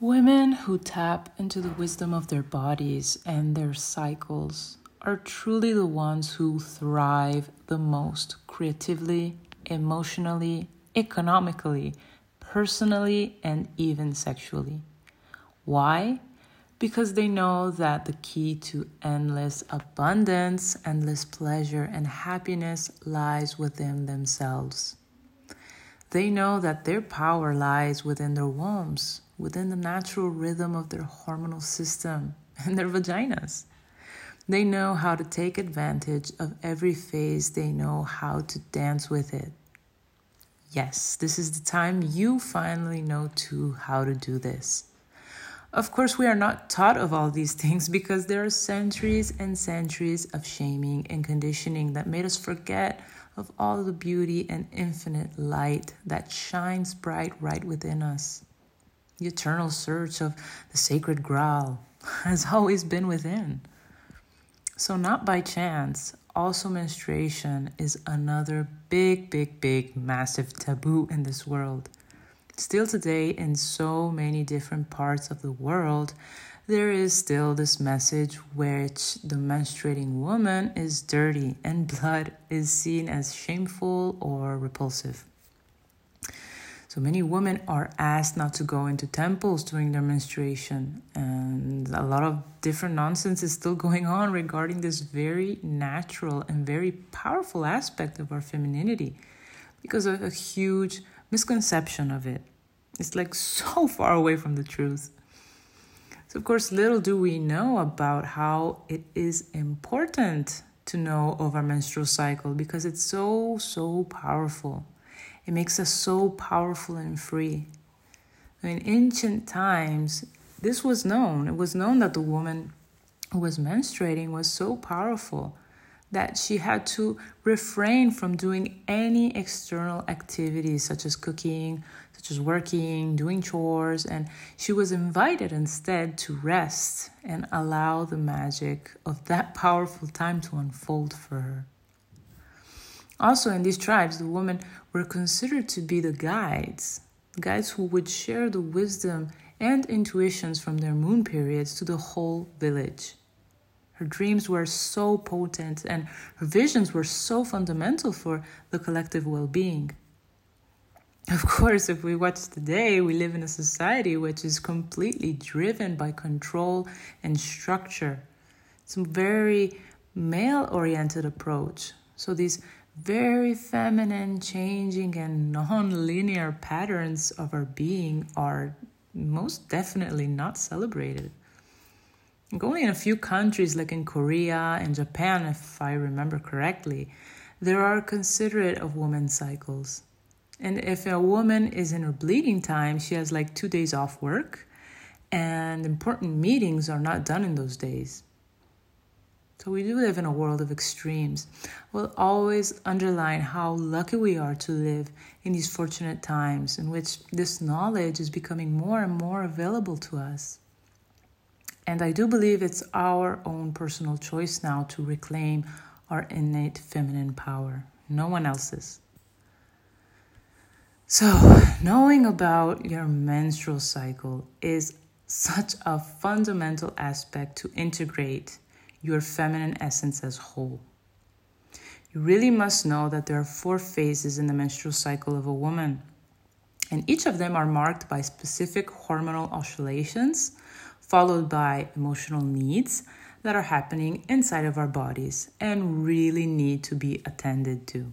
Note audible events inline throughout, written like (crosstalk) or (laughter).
Women who tap into the wisdom of their bodies and their cycles are truly the ones who thrive the most creatively, emotionally, economically, personally, and even sexually. Why? Because they know that the key to endless abundance, endless pleasure, and happiness lies within themselves. They know that their power lies within their wombs within the natural rhythm of their hormonal system (laughs) and their vaginas. They know how to take advantage of every phase, they know how to dance with it. Yes, this is the time you finally know too how to do this. Of course, we are not taught of all these things (laughs) because there are centuries and centuries of shaming and conditioning that made us forget of all the beauty and infinite light that shines bright right within us. The eternal search of the sacred graal (laughs) has always been within. So, not by chance, also menstruation is another big, big, big, massive taboo in this world. Still today, in so many different parts of the world, there is still this message which the menstruating woman is dirty and (laughs) blood is seen as shameful or repulsive. So many women are asked not to go into temples during their menstruation, and a lot of different nonsense is still (laughs) going on regarding this very natural and very powerful aspect of our femininity because of a huge misconception of it. It's like (laughs) so far away from the truth. So, of course, little do we know about how it is important to know of our menstrual cycle because it's so, so powerful. It makes us so powerful and free. In ancient times, this was known. It was known that the woman who was menstruating was so powerful that she had to refrain from doing any external activities such as cooking, such as working, doing chores, and she was invited instead to rest and allow the magic of that powerful time to unfold for her. Also, in these tribes, the women were considered to be the guides, guides who would share the wisdom and intuitions from their moon periods to the whole village. Her dreams were so potent and her visions were so fundamental for the collective well being. Of course, if we watch today, we live in a society which is completely driven by control and structure. It's a very male oriented approach. So these very feminine, changing, and non linear patterns of our being are most definitely not celebrated. Only in a few countries, like in Korea and Japan, if I remember correctly, there are considerate of women's cycles. And if a woman is in her bleeding time, she has like two days off work, and important meetings are not done in those days. So we do live in a world of extremes. We'll always underline how lucky we are to live in these fortunate times in which this knowledge is becoming more and more available to us. And I do believe it's our own personal choice now to reclaim our innate feminine power, no one else's. So, knowing about your menstrual cycle is such a fundamental aspect to integrate your feminine essence as whole. You really must know that there are four phases in the menstrual cycle of a woman, and each of them are marked by specific hormonal oscillations, followed by emotional needs that are happening inside of our bodies and really need to be attended to.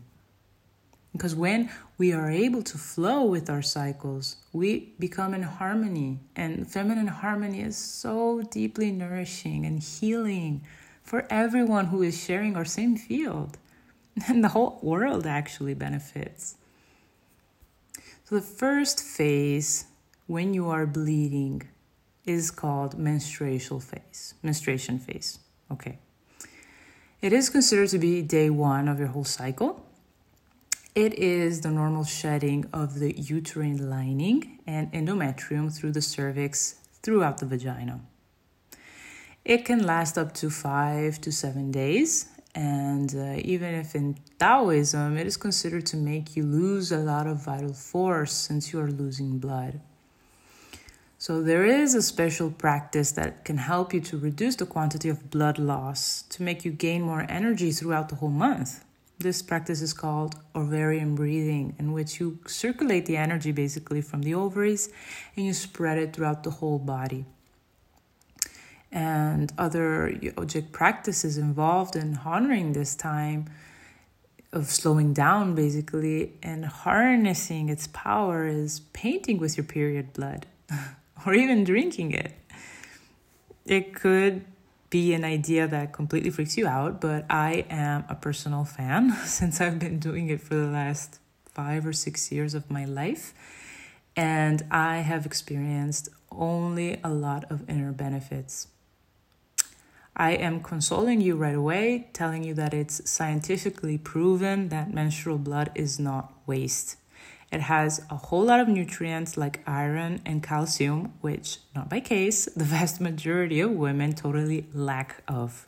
Because when we are able to flow with our cycles, we become in harmony. And feminine harmony is so deeply nourishing and healing for everyone who is sharing our same field. (laughs) And the whole world actually benefits. So, the first phase when you are bleeding is called menstrual phase, menstruation phase. Okay. It is considered to be day one of your whole cycle. It is the normal shedding of the uterine lining and endometrium through the cervix throughout the vagina. It can last up to five to seven days, and uh, even if in Taoism it is considered to make you lose a lot of vital force since you are losing blood. So, there is a special practice that can help you to reduce the quantity of blood loss to make you gain more energy throughout the whole month. This practice is called ovarian breathing, in which you circulate the energy basically from the ovaries and you spread it throughout the whole body. And other yogic practices involved in honoring this time of slowing down basically and harnessing its power is painting with your period blood (laughs) or even drinking it. It could be an idea that completely freaks you out, but I am a personal fan (laughs) since I've been doing it for the last five or six years of my life. And I have experienced only a lot of inner benefits. I am consoling you right away, telling you that it's scientifically proven that menstrual blood is not waste. It has a whole lot of nutrients like iron and calcium, which, not by case, (laughs) the vast majority of women totally lack of.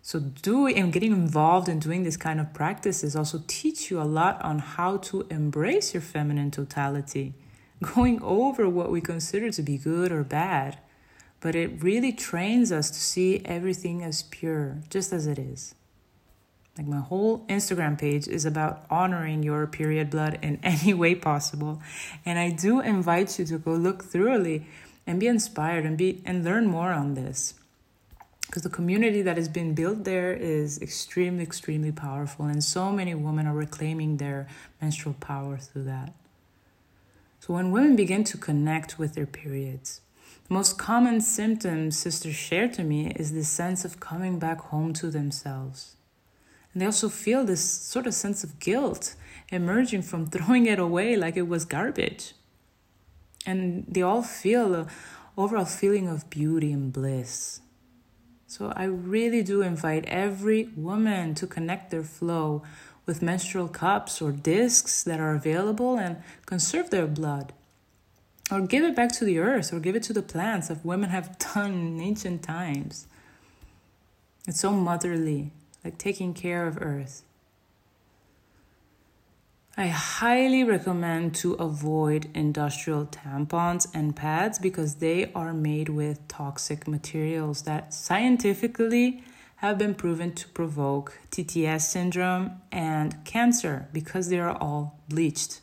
So, doing and getting involved in doing this kind of practices also teach you a lot on how to embrace your feminine totality, (laughs) going over what we consider to be good or bad. But it really trains us to see everything as pure, just as it is. Like my whole Instagram page is about honoring your period blood in (laughs) any way possible. And I do invite you to go look thoroughly and be inspired and be and learn more on this. Because the community that has been built there is extremely, extremely powerful, and so many women are reclaiming their menstrual power through that. So, when women begin to connect with their periods, most common symptoms sisters share to me is this sense of coming back home to themselves and they also feel this sort of sense of guilt emerging from (laughs) throwing it away like it was garbage. And they all feel an overall feeling of beauty and bliss. So I really do invite every woman to connect their flow with menstrual cups or discs that are available and conserve their blood. Or give it back to the earth or give it to the plants that women have done in ancient times. It's so motherly like taking care of Earth. I highly recommend to avoid industrial tampons and pads because they are made with toxic materials that scientifically have been proven to provoke TTS syndrome and cancer because they are all bleached.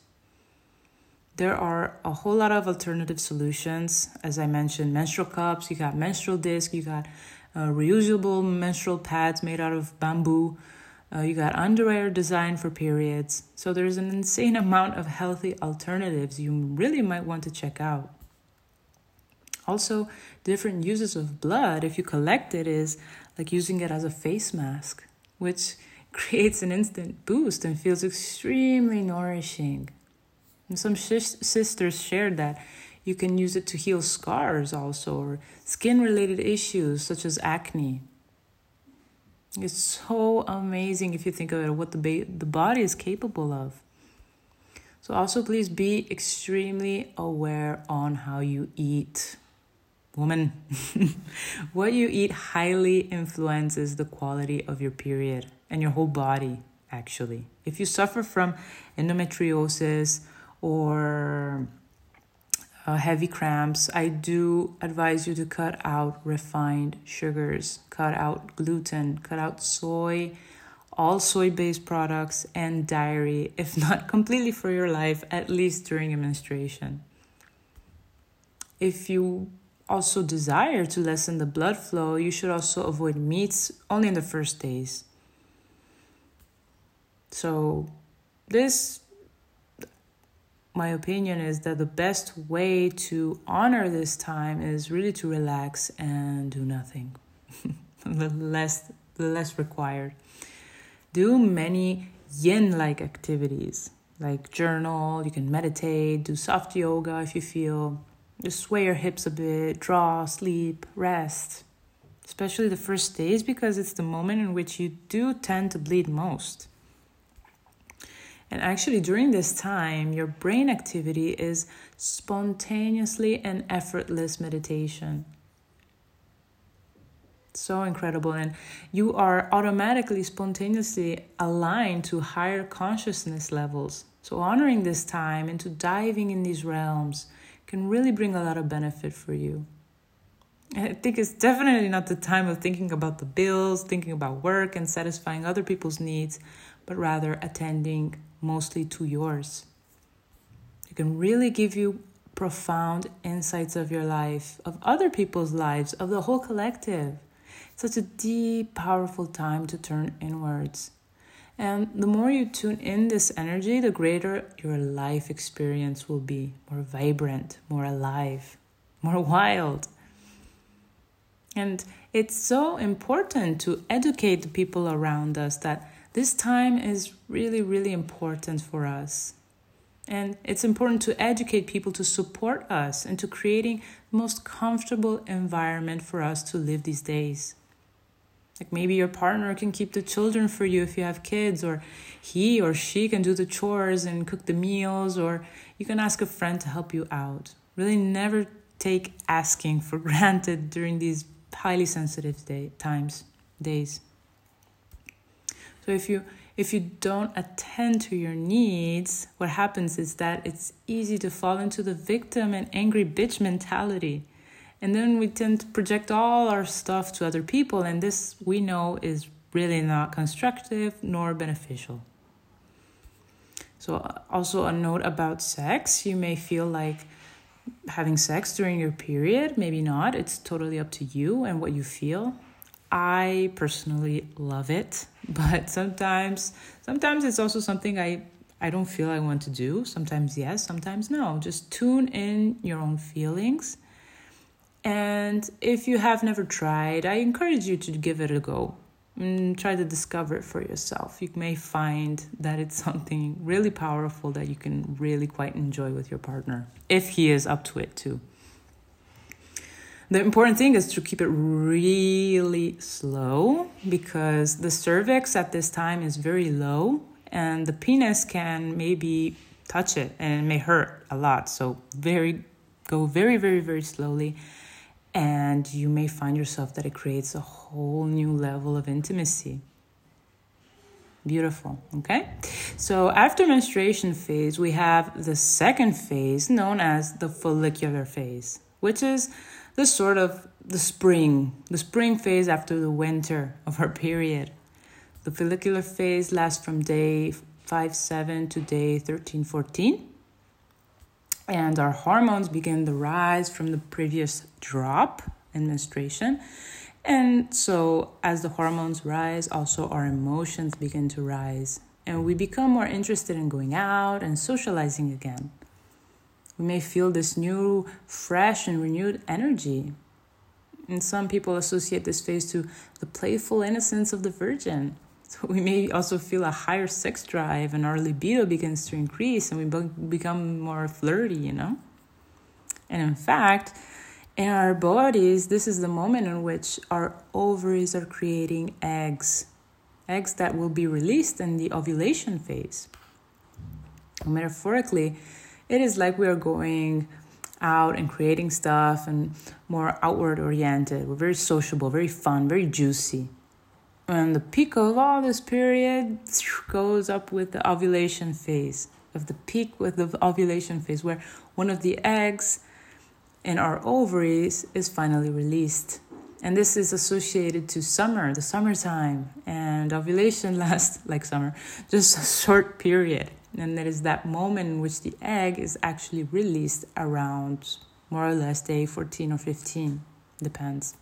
There are a whole lot of alternative solutions. As I mentioned, menstrual cups, you got menstrual disc, you got uh, reusable menstrual pads made out of bamboo. Uh, you got underwear designed for periods. So there's an insane amount of healthy alternatives you really might want to check out. Also, different uses of blood, if you collect it, is like using it as a face mask, which (laughs) creates an instant boost and feels extremely nourishing. And some sh- sisters shared that you can use it to heal scars also, or skin related issues such as acne. It's so amazing if you think it, what the, ba- the body is capable of. So, also, please be extremely aware on how you eat. Woman, (laughs) what you eat highly influences the quality of your period and your whole body, actually. If you suffer from endometriosis or uh, heavy cramps, I do advise you to cut out refined sugars, cut out gluten, cut out soy, all soy based products, and dairy, if not (laughs) completely for your life, at least during a menstruation. If you also desire to lessen the blood flow, you should also avoid meats only in the first days. So, this my opinion is that the best way to honor this time is really to relax and do nothing. (laughs) the less the less required. Do many yin like activities like journal, you can meditate, do soft yoga if you feel. Just sway your hips a bit, draw, sleep, rest. Especially the first days because it's the moment in which you do tend to bleed most. And actually, during this time, your brain activity is spontaneously and effortless meditation. So incredible. And you are automatically, spontaneously aligned to higher consciousness levels. So, honoring this time into diving in these realms can really bring a lot of benefit for you. I think it's definitely not the time of thinking about the bills, thinking about work, and satisfying other people's needs, but rather attending mostly to yours. It can really give you profound insights of your life, of other people's lives, of the whole collective. It's such a deep, powerful time to turn inwards. And the more you tune in this energy, the greater your life experience will be more vibrant, more alive, more wild. And it's so important to educate the people around us that this time is really, really important for us. And it's important to educate people to support us and to creating the most comfortable environment for us to live these days. Like maybe your partner can keep the children for you if you have kids, or he or she can do the chores and cook the meals, or you can ask a friend to help you out. Really, never take asking for (laughs) granted during these highly sensitive day, times, days. So if you if you don't attend to your needs, what happens is that it's easy to fall into the victim and angry bitch mentality and then we tend to project all our stuff to other people, and this we know is really not constructive nor beneficial. So, uh, also a note about sex you may feel like having sex during your period, maybe not. It's totally up to you and what you feel. I personally love it, (laughs) but sometimes sometimes it's also something I I don't feel I want to do. Sometimes yes, sometimes no. Just tune in your own feelings and if you have never tried, I encourage you to give it a go and try to discover it for yourself. You may find that it's (laughs) something really powerful that you can really quite enjoy with your partner, if he is up to it too. The important thing is to keep it really slow because the cervix at this time is very low and the penis can maybe touch it and it may hurt a lot. So very go very very very slowly and you may find yourself that it creates a whole new level of intimacy. Beautiful, okay? So after menstruation phase, we have the second phase known as the follicular phase, which is the sort of the spring, the spring phase after the winter of our period. The follicular phase lasts from day 5 7 to day 13 14 and our hormones begin to rise from the previous drop in menstruation. And so, as the hormones rise, also our emotions begin to rise, and we become more interested in going out and socializing again. We may feel this new, fresh, and renewed energy. And some people associate this phase to the playful innocence of the virgin. So we may also feel a higher sex drive and our libido begins to increase and we become more flirty, you know? And in fact, in our bodies, this is the moment in which our ovaries are creating eggs, eggs that will be released in the ovulation phase. Metaphorically, it is like we are going out and creating stuff and more outward oriented. We're very sociable, very fun, very juicy. And the peak of all this period goes up with the ovulation phase, of the peak with the ovulation phase, where one of the eggs in our ovaries is finally released. And this is associated to summer, the summertime, and ovulation (laughs) lasts like summer, just a short period. And that is that moment in which the egg is actually released around more or less day 14 or 15, depends.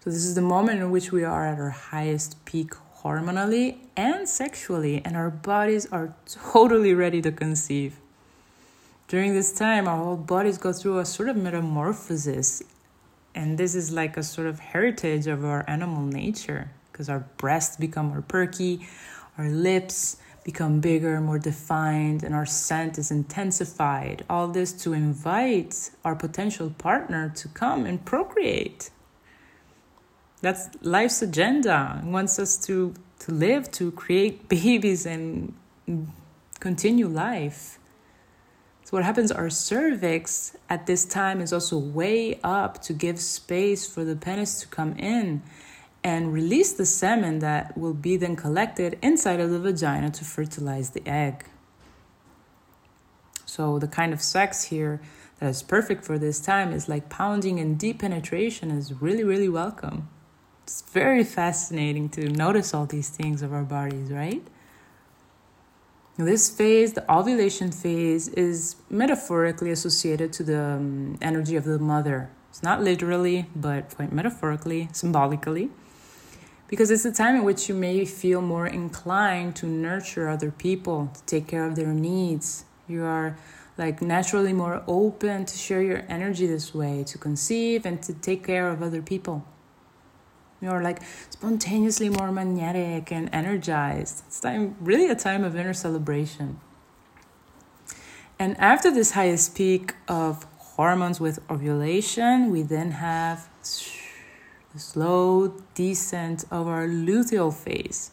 So, this is the moment in which we are at our highest peak hormonally and sexually, and our bodies are totally ready to conceive. During this time, our whole bodies go through a sort of metamorphosis, and this is like a sort of heritage of our animal nature because our breasts become more perky, our lips become bigger, more defined, and our scent is intensified. All this to invite our potential partner to come and procreate. That's life's agenda. It wants us to, to live, to create (laughs) babies and continue life. So, what happens, our cervix at this time is also way up to give space for the penis to come in. And release the semen that will be then collected inside of the vagina to fertilize the egg. So, the kind of sex here that is perfect for this time is like pounding and deep penetration is really, really welcome. It's very fascinating to notice all these things of our bodies, right? This phase, the ovulation phase, is metaphorically associated to the um, energy of the mother. It's not literally, but quite metaphorically, symbolically because it's a time in which you may feel more inclined to nurture other people, to take care of their needs. You are like naturally more open to share your energy this way, to conceive and to take care of other people. You're like spontaneously more magnetic and energized. It's time really a time of inner celebration. And after this highest peak of hormones with ovulation, we then have slow descent of our luteal phase.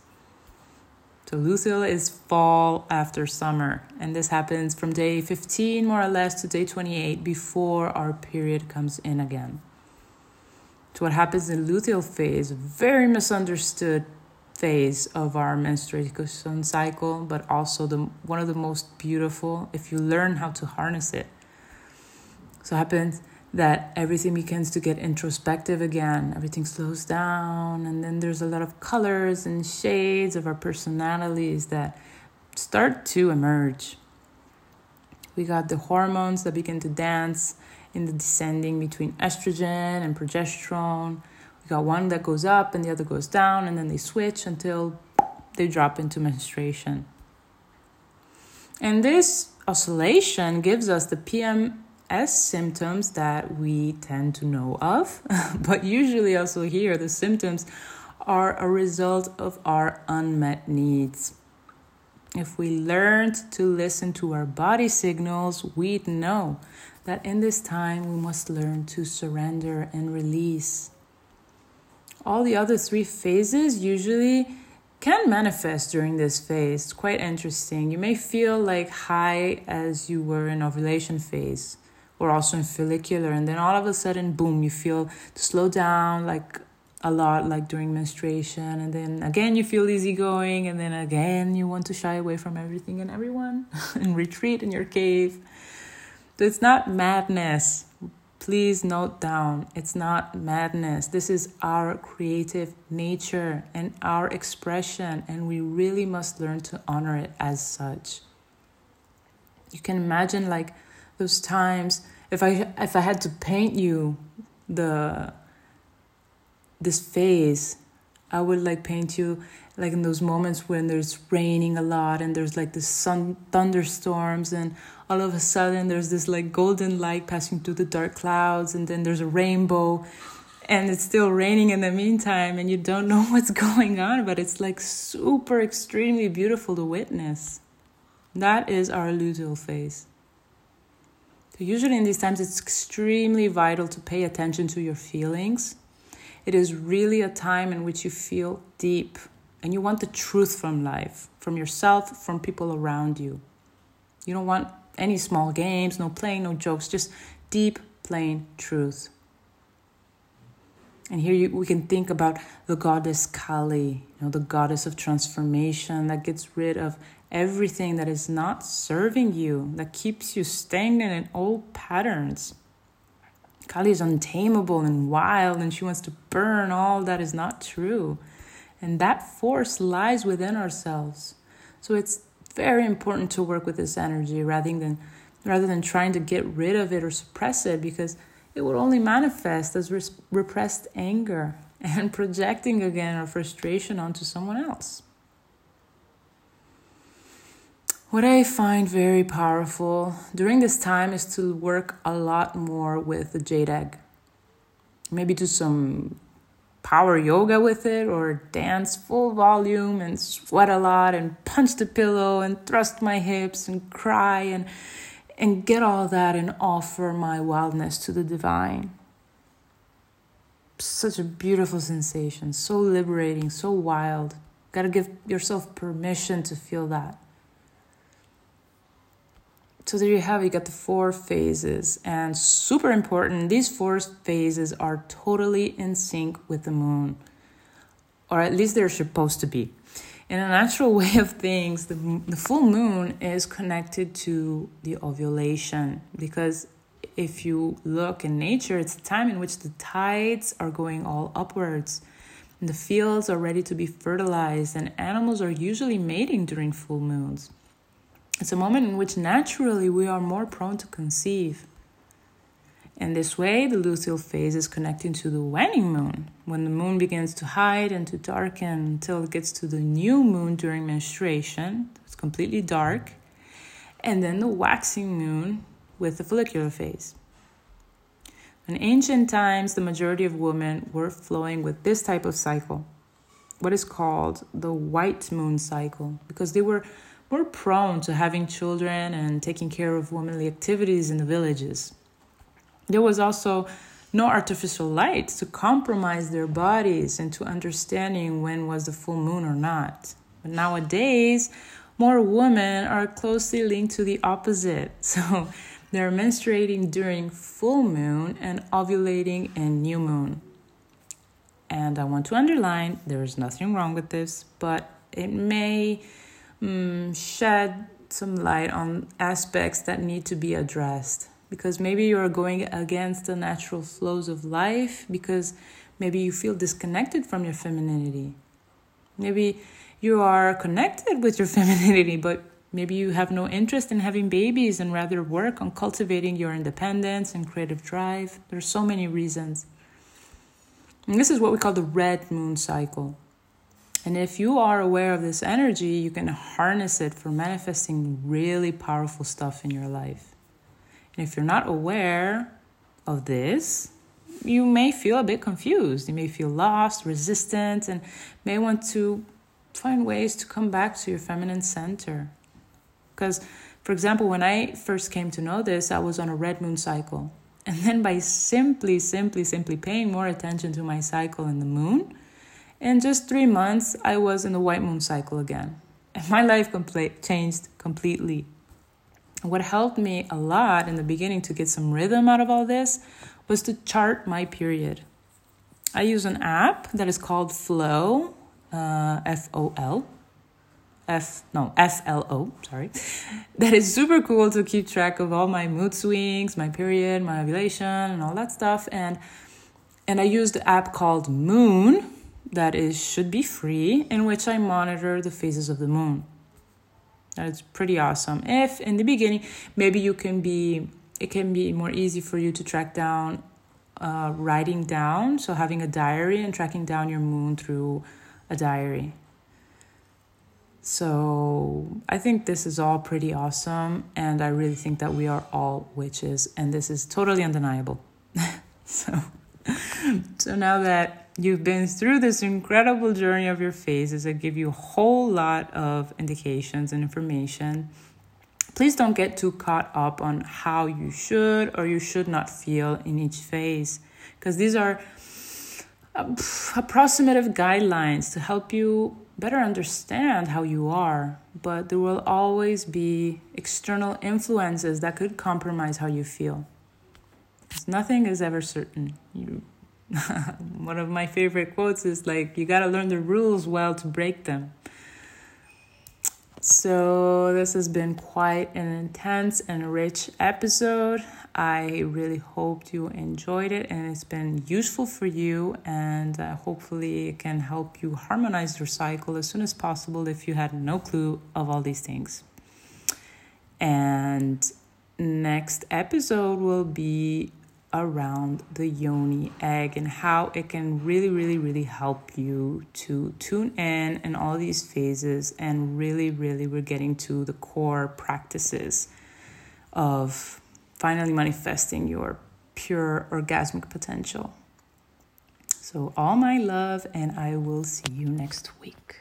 So, luteal is fall after summer, and this happens from day 15 more or less to day 28 before our period comes in again. So, what happens in luteal phase, very misunderstood phase of our menstruation cycle, but also the one of the most beautiful if you learn how to harness it. So, happens that everything begins to get introspective again. Everything slows down, and then there's a lot of colors and shades of our personalities that start to emerge. We got the hormones that begin to dance in the descending between estrogen and progesterone. We got one that goes up and the other goes down, and then they switch until they drop into menstruation. And this oscillation gives us the PM as symptoms that we tend to know of, (laughs) but usually also here the symptoms are a result of our unmet needs. If we learned to listen to our body signals, we'd know that in this time we must learn to surrender and release. All the other three phases usually can manifest during this phase. It's quite interesting. You may feel like high as you were in ovulation phase or also in follicular and then all of a sudden boom you feel to slow down like a lot like during menstruation and then again you feel easygoing and then again you want to shy away from everything and everyone (laughs) and retreat in your cave. So it's not madness. Please note down it's not madness. This is our creative nature and our expression and we really must learn to honor it as such. You can imagine like those times if I if I had to paint you the this phase, I would like paint you like in those moments when there's raining a lot and there's like the sun thunderstorms and all of a sudden there's this like golden light passing through the dark clouds and then there's a rainbow and it's still raining in the meantime and you don't know (laughs) what's going on but it's like super extremely beautiful to witness. That is our luteal phase usually in these times, it's extremely vital to pay attention to your feelings. It is really a time in which you feel deep and you want the truth from life, from yourself, from people around you. You don't want any small games, no playing, no jokes, just deep, plain truth. And here you, we can think about the goddess Kali, you know, the goddess of transformation that gets rid of everything that is not serving you, that keeps you stagnant in old patterns. Kali is untamable and wild, and she wants to burn all that is not true. And that force lies within ourselves. So it's very important to work with this energy rather than rather than trying to get rid of it or suppress it because it will only manifest as res- repressed anger (laughs) and projecting again our frustration onto someone else. What I find very powerful during this time is to work a lot more with the jade egg. Maybe do some power yoga with it or dance full volume and sweat a lot and punch the pillow and thrust my hips and cry and and get all that and offer my wildness to the divine. Such a beautiful sensation, so liberating, so wild. Got to give yourself permission to feel that. So there you have, it, you got the four phases, and super important, these four phases are totally in sync with the moon. or at least they're supposed to be. In a natural (laughs) way of things, the, the full moon is connected to the ovulation because if you look in nature, it's a time in which the tides are going all upwards. The fields are ready to be fertilized, and animals are usually mating during full moons. It's a moment in which naturally we are more prone to conceive. In this way, the luteal phase is connecting to the waning moon, when the moon begins to hide and to darken until it gets to the new moon during menstruation. It's completely dark. And then the waxing moon with the follicular phase. In ancient times, the majority of women were flowing with this type of cycle, what is called the white moon cycle, because they were more prone to having children and taking care of womanly activities in the villages. There was also no artificial light to compromise their bodies into understanding when was the full moon or not. But nowadays, more women are closely linked to the opposite. (laughs) So they're menstruating during full moon and ovulating in new moon. And I want to underline there is nothing wrong with this, but it may um, shed some light on aspects that need to be addressed because maybe you are going against the natural flows of life because maybe you feel disconnected from your femininity. Maybe you are connected with your (laughs) femininity, but maybe you have no interest in having babies and rather work on cultivating your independence and creative drive. There's so many reasons. And this is what we call the red moon cycle. And if you are aware of this energy, you can harness it for manifesting really powerful stuff in your life. And if you're not aware of this, you may feel a bit confused. You may feel lost, resistant, and may want to find ways to come back to your feminine center. Because, for example, when I first came to know this, I was on a red moon cycle. And then by simply, simply, simply paying more attention to my cycle and the moon, in just three months, I was in the white moon cycle again. And my life complete, changed completely what helped me a lot in the beginning to get some rhythm out of all this was to chart my period. I use an app that is called Flo, uh, F O L. F no F L O sorry (laughs) that is super cool to keep track of all my mood swings my period my ovulation and all that stuff and and I use the app called Moon that is should be free in which I monitor the phases of the moon that's pretty awesome. If in the beginning, maybe you can be, it can be more easy for you to track down uh, writing down. So having a diary and tracking down your moon through a diary. So I think this is all pretty awesome. And I really think that we are all witches. And this is totally undeniable. (laughs) so, (laughs) so now that You've been through this incredible journey of your phases that give you a whole lot of indications and information. Please don't get too caught up on how you should or you should not feel in each phase, because these are uh, approximative guidelines to help you better understand how you are, but there will always be external influences that could compromise how you feel. Nothing is ever certain. You (laughs) One of my favorite quotes is like, you gotta learn the rules well to break them. So, this has been quite an intense and rich episode. I really hope you enjoyed it and it's been useful for you. And uh, hopefully, it can help you harmonize your cycle as soon as possible if you had no clue of all these things. And next episode will be around the yoni egg and how it can really, really, really help you to tune in in all these phases. And really, really, we're getting to the core practices of finally manifesting your pure orgasmic potential. So, all my love, and I will see you next week.